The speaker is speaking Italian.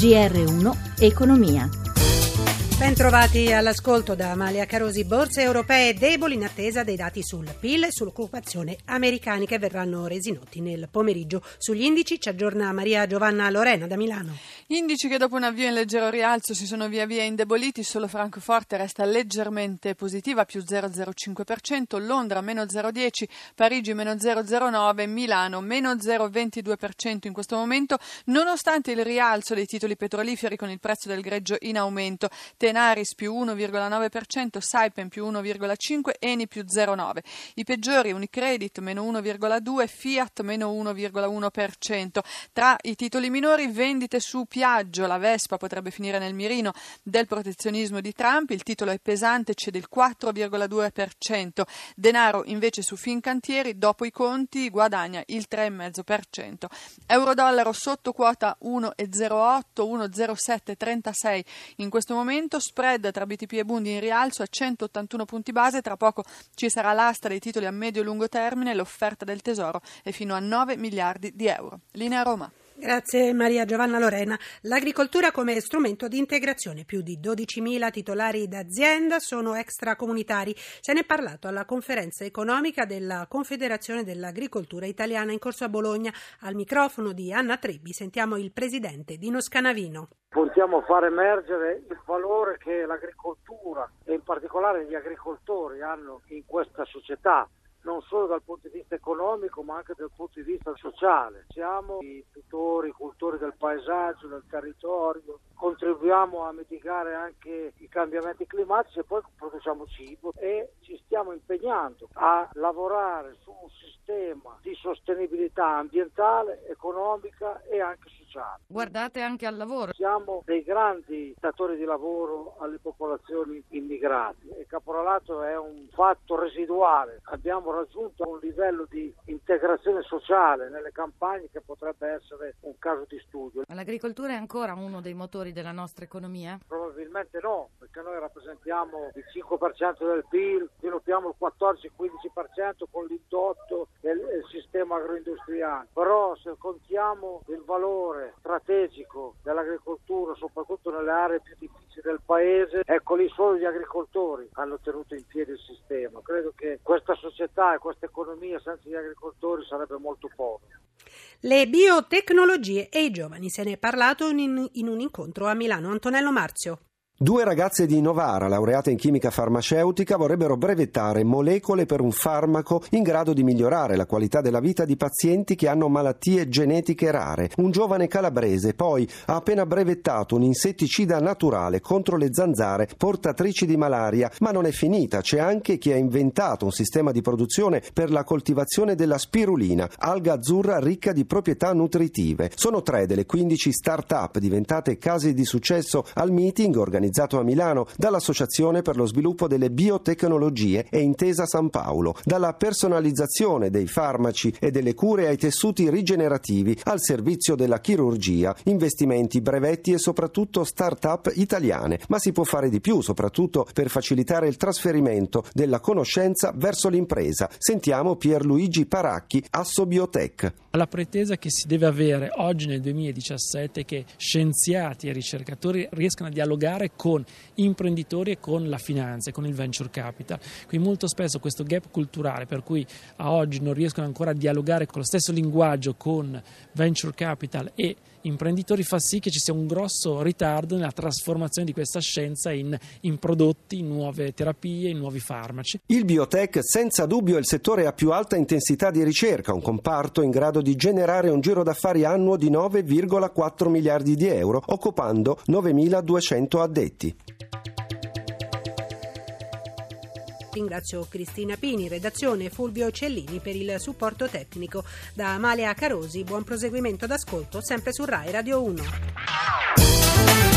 GR1 Economia. Bentrovati all'ascolto da Amalia Carosi. Borse europee deboli in attesa dei dati sul PIL e sull'occupazione americani che verranno resi noti nel pomeriggio. Sugli indici ci aggiorna Maria Giovanna Lorena da Milano. Indici che dopo un avvio in leggero rialzo si sono via via indeboliti, solo Francoforte resta leggermente positiva, più 0,05%, Londra meno 0,10%, Parigi meno 0,09%, Milano meno 0,22% in questo momento, nonostante il rialzo dei titoli petroliferi con il prezzo del greggio in aumento. Tenaris più 1,9%, Saipem più 1,5%, Eni più 0,9%. I peggiori Unicredit meno 1,2%, Fiat meno 1,1%. Tra i titoli minori vendite su Piaggio, la Vespa potrebbe finire nel mirino del protezionismo di Trump, il titolo è pesante, cede il 4,2%. Denaro invece su Fincantieri, dopo i conti, guadagna il 3,5%. Euro-dollaro sotto quota 1,08, 1,0736 in questo momento spread tra BTP e Bundi in rialzo a 181 punti base, tra poco ci sarà l'asta dei titoli a medio e lungo termine, l'offerta del Tesoro è fino a 9 miliardi di euro. Linea Roma. Grazie Maria Giovanna Lorena. L'agricoltura come strumento di integrazione. Più di 12.000 titolari d'azienda sono extracomunitari. Se ne è parlato alla conferenza economica della Confederazione dell'Agricoltura Italiana in corso a Bologna. Al microfono di Anna Trebbi sentiamo il presidente Dino Scanavino. Puntiamo a far emergere il valore che l'agricoltura e in particolare gli agricoltori hanno in questa società non solo dal punto di vista economico ma anche dal punto di vista sociale. Siamo i tutori, i cultori del paesaggio, del territorio, contribuiamo a mitigare anche i cambiamenti climatici e poi produciamo cibo e ci stiamo impegnando a lavorare su un sistema di sostenibilità ambientale, economica e anche sociale. Guardate anche al lavoro. Siamo dei grandi datori di lavoro alle popolazioni immigrate e caporalato è un fatto residuale. Abbiamo raggiunto un livello di integrazione sociale nelle campagne che potrebbe essere un caso di studio. L'agricoltura è ancora uno dei motori della nostra economia? Probabilmente no, perché noi rappresentiamo il 5% del PIL, sviluppiamo il 14-15% con l'indotto e il sistema agroindustriale. Però se contiamo il valore strategico dell'agricoltura, soprattutto nelle aree più difficili del paese, ecco lì solo gli agricoltori hanno tenuto in piedi il sistema. Credo che questa società e questa economia senza gli agricoltori sarebbe molto povera. Le biotecnologie e i giovani, se ne è parlato in, in un incontro a Milano. Antonello Marzio. Due ragazze di Novara, laureate in chimica farmaceutica, vorrebbero brevettare molecole per un farmaco in grado di migliorare la qualità della vita di pazienti che hanno malattie genetiche rare. Un giovane calabrese poi ha appena brevettato un insetticida naturale contro le zanzare portatrici di malaria, ma non è finita, c'è anche chi ha inventato un sistema di produzione per la coltivazione della spirulina, alga azzurra ricca di proprietà nutritive. Sono tre delle 15 start-up diventate casi di successo al meeting organizzato organizzato a Milano dall'Associazione per lo sviluppo delle biotecnologie e Intesa San Paolo, dalla personalizzazione dei farmaci e delle cure ai tessuti rigenerativi al servizio della chirurgia, investimenti, brevetti e soprattutto start-up italiane. Ma si può fare di più, soprattutto per facilitare il trasferimento della conoscenza verso l'impresa. Sentiamo Pierluigi Paracchi, Assobiotech. La pretesa che si deve avere oggi nel 2017 è che scienziati e ricercatori riescano a dialogare con imprenditori e con la finanza e con il venture capital. Quindi molto spesso questo gap culturale per cui a oggi non riescono ancora a dialogare con lo stesso linguaggio con venture capital e imprenditori fa sì che ci sia un grosso ritardo nella trasformazione di questa scienza in, in prodotti, in nuove terapie, in nuovi farmaci. Il biotech senza dubbio è il settore a più alta intensità di ricerca, un comparto in grado di generare un giro d'affari annuo di 9,4 miliardi di euro, occupando 9.200 addetti. Ringrazio Cristina Pini, redazione Fulvio Cellini per il supporto tecnico. Da Amalia Carosi, buon proseguimento d'ascolto sempre su Rai Radio 1.